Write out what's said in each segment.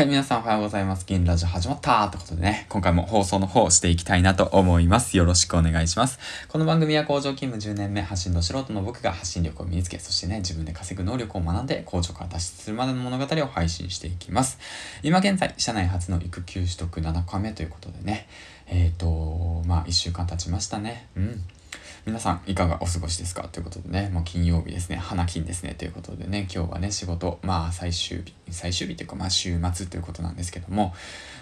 はい、皆さんおはようございます。銀ラジオ始まったということでね、今回も放送の方をしていきたいなと思います。よろしくお願いします。この番組は工場勤務10年目、発信の素人の僕が発信力を身につけ、そしてね、自分で稼ぐ能力を学んで工場から脱出するまでの物語を配信していきます。今現在、社内初の育休取得7日目ということでね、えっ、ー、と、まあ1週間経ちましたね。うん。皆さんいかがお過ごしですか？ということでね、もう金曜日ですね、花金ですね、ということでね、今日はね、仕事、まあ最終日、最終日というか、まあ週末ということなんですけども、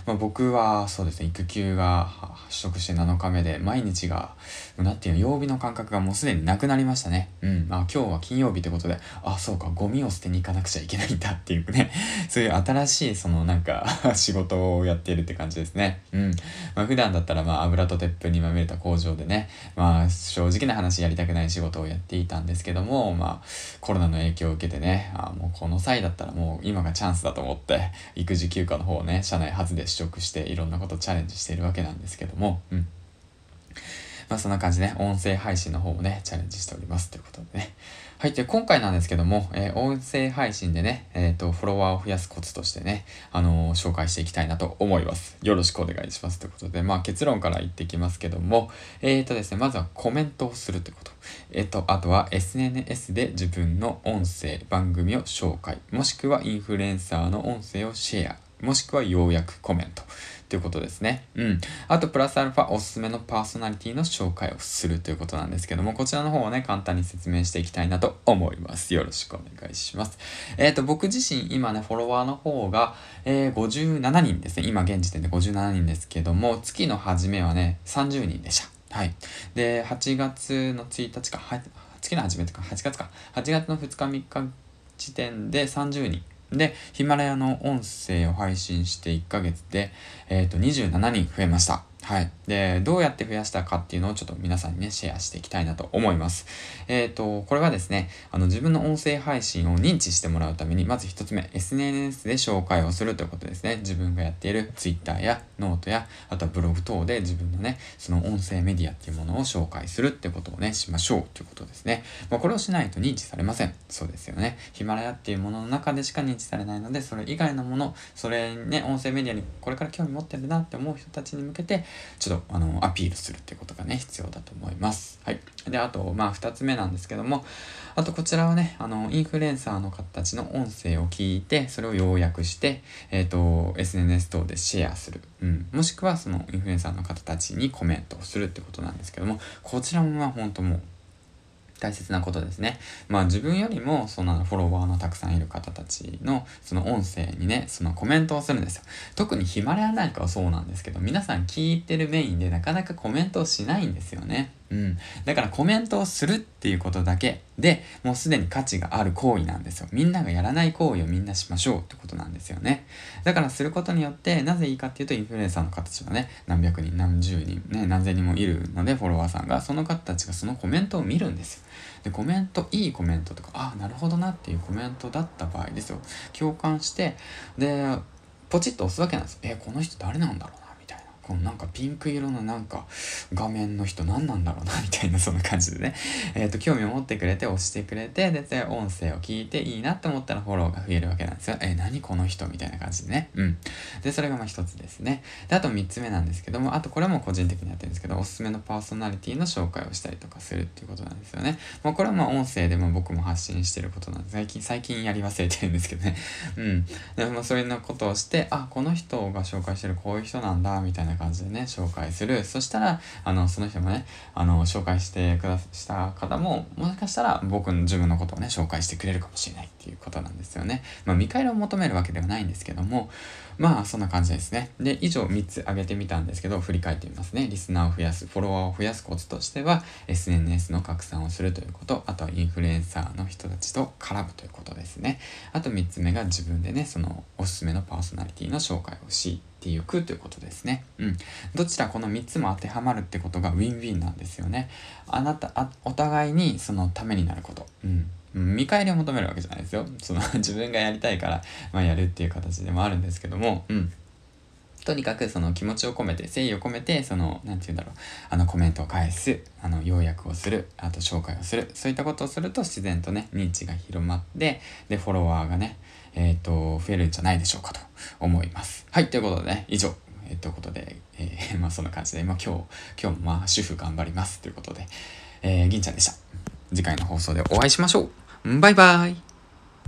まあ、僕はそうですね、育休が取得して7日目で、毎日が、なんていうの、曜日の感覚がもうすでになくなりましたね。うん。まあ今日は金曜日ということで、あ、そうか、ゴミを捨てに行かなくちゃいけないんだっていうね、そういう新しい、そのなんか 仕事をやっているって感じですね。うん。まあ普段だったら、まあ油と鉄粉にまみれた工場でね、まあ正直な話やりたくない仕事をやっていたんですけども、まあコロナの影響を受けてね、あもうこの際だったらもう今がチャンスだと思って、育児休暇の方をね、社内初で取得していろんなことチャレンジしているわけなんですけども、うん。まあそんな感じで、ね、音声配信の方もね、チャレンジしておりますということでね。はい。で、今回なんですけども、えー、音声配信でね、えっ、ー、と、フォロワーを増やすコツとしてね、あのー、紹介していきたいなと思います。よろしくお願いします。ということで、まあ結論から言っていきますけども、えっ、とですね、まずはコメントをするということ。えっ、と、あとは SNS で自分の音声、番組を紹介、もしくはインフルエンサーの音声をシェア、もしくは要約コメント。ということですね。うん。あと、プラスアルファおすすめのパーソナリティの紹介をするということなんですけども、こちらの方をね、簡単に説明していきたいなと思います。よろしくお願いします。えっ、ー、と、僕自身、今ね、フォロワーの方が、えー、57人ですね。今、現時点で57人ですけども、月の初めはね、30人でした。はい。で、8月の1日か、は月の初めとか、8月か、8月の2日3日時点で30人。で、ヒマラヤの音声を配信して1ヶ月で、えっ、ー、と、27人増えました。はい。で、どうやって増やしたかっていうのをちょっと皆さんにね、シェアしていきたいなと思います。えっ、ー、と、これはですね、あの、自分の音声配信を認知してもらうために、まず一つ目、SNS で紹介をするということですね。自分がやっている Twitter やノートや、あとはブログ等で自分のね、その音声メディアっていうものを紹介するってことをね、しましょうということですね。まあ、これをしないと認知されません。そうですよね。ヒマラヤっていうものの中でしか認知されないので、それ以外のもの、それね、音声メディアにこれから興味持ってるなって思う人たちに向けて、ちょっと、あの、アピールするっていうことがね、必要だと思います。はい。で、あと、まあ、2つ目なんですけども、あとこちらはね、あの、インフルエンサーの方たちの音声を聞いて、それを要約して、えっ、ー、と、SNS 等でシェアする。うん。もしくは、その、インフルエンサーの方たちにコメントをするってことなんですけども、こちらもまあ、本当もう、大切なことですね。まあ自分よりもそのフォロワーのたくさんいる方たちのその音声にね、そのコメントをするんですよ。特にヒマラヤなんかはそうなんですけど、皆さん聞いてるメインでなかなかコメントをしないんですよね。うん。だからコメントをするっていうことだけでもうすでに価値がある行為なんですよ。みんながやらない行為をみんなしましょうってことなんですよね。だからすることによってなぜいいかっていうとインフルエンサーの方たちはね、何百人、何十人、ね、何千人もいるのでフォロワーさんがその方たちがそのコメントを見るんですよ。で、コメント、いいコメントとか、ああ、なるほどなっていうコメントだった場合ですよ。共感して、で、ポチッと押すわけなんです。えこの人誰なんだろうな。このなんかピンク色のなんか画面の人何なんだろうなみたいなそんな感じでね、えっ、ー、と、興味を持ってくれて押してくれて、で、音声を聞いていいなって思ったらフォローが増えるわけなんですよ。えー、何この人みたいな感じでね。うん。で、それがまあ一つですね。で、あと三つ目なんですけども、あとこれも個人的にやってるんですけど、おすすめのパーソナリティの紹介をしたりとかするっていうことなんですよね。まあこれはまあ音声でも僕も発信してることなんで、最近、最近やり忘れてるんですけどね。うん。でもそういうことをして、あ、この人が紹介してるこういう人なんだ、みたいな感じでね、紹介する。そしたら、あの、その人もね、あの、紹介してくだした方も、もしかしたら僕の自分のことをね、紹介してくれるかもしれないっていうことなんですよね。まあ、見返りを求めるわけではないんですけども、まあ、そんな感じですね。で、以上3つ挙げてみたんですけど、振り返ってみますね。リスナーを増やす、フォロワーを増やすコツとしては、SNS の拡散をするということ、あとはインフルエンサーの人たちと絡むということですね。あと3つ目が自分でね、そのおすすめのパーソナリティの紹介をしていくということですね。うん。どちらこの3つも当てはまるってことがウィンウィンなんですよね。あなた、あお互いにそのためになること。うん。見返りを求めるわけじゃないですよ。その自分がやりたいから、まあ、やるっていう形でもあるんですけども、うん。とにかくその気持ちを込めて、誠意を込めて、その、なんて言うんだろう、あのコメントを返す、あの、要約をする、あと紹介をする、そういったことをすると自然とね、認知が広まって、で、フォロワーがね、えっ、ー、と、増えるんじゃないでしょうかと思います。はい、ということでね、以上。えっと、いうことで、えー、まあそんな感じで、まあ今日、今日もまあ主婦頑張りますということで、えー、銀ちゃんでした。次回の放送でお会いしましょう。バイバイ。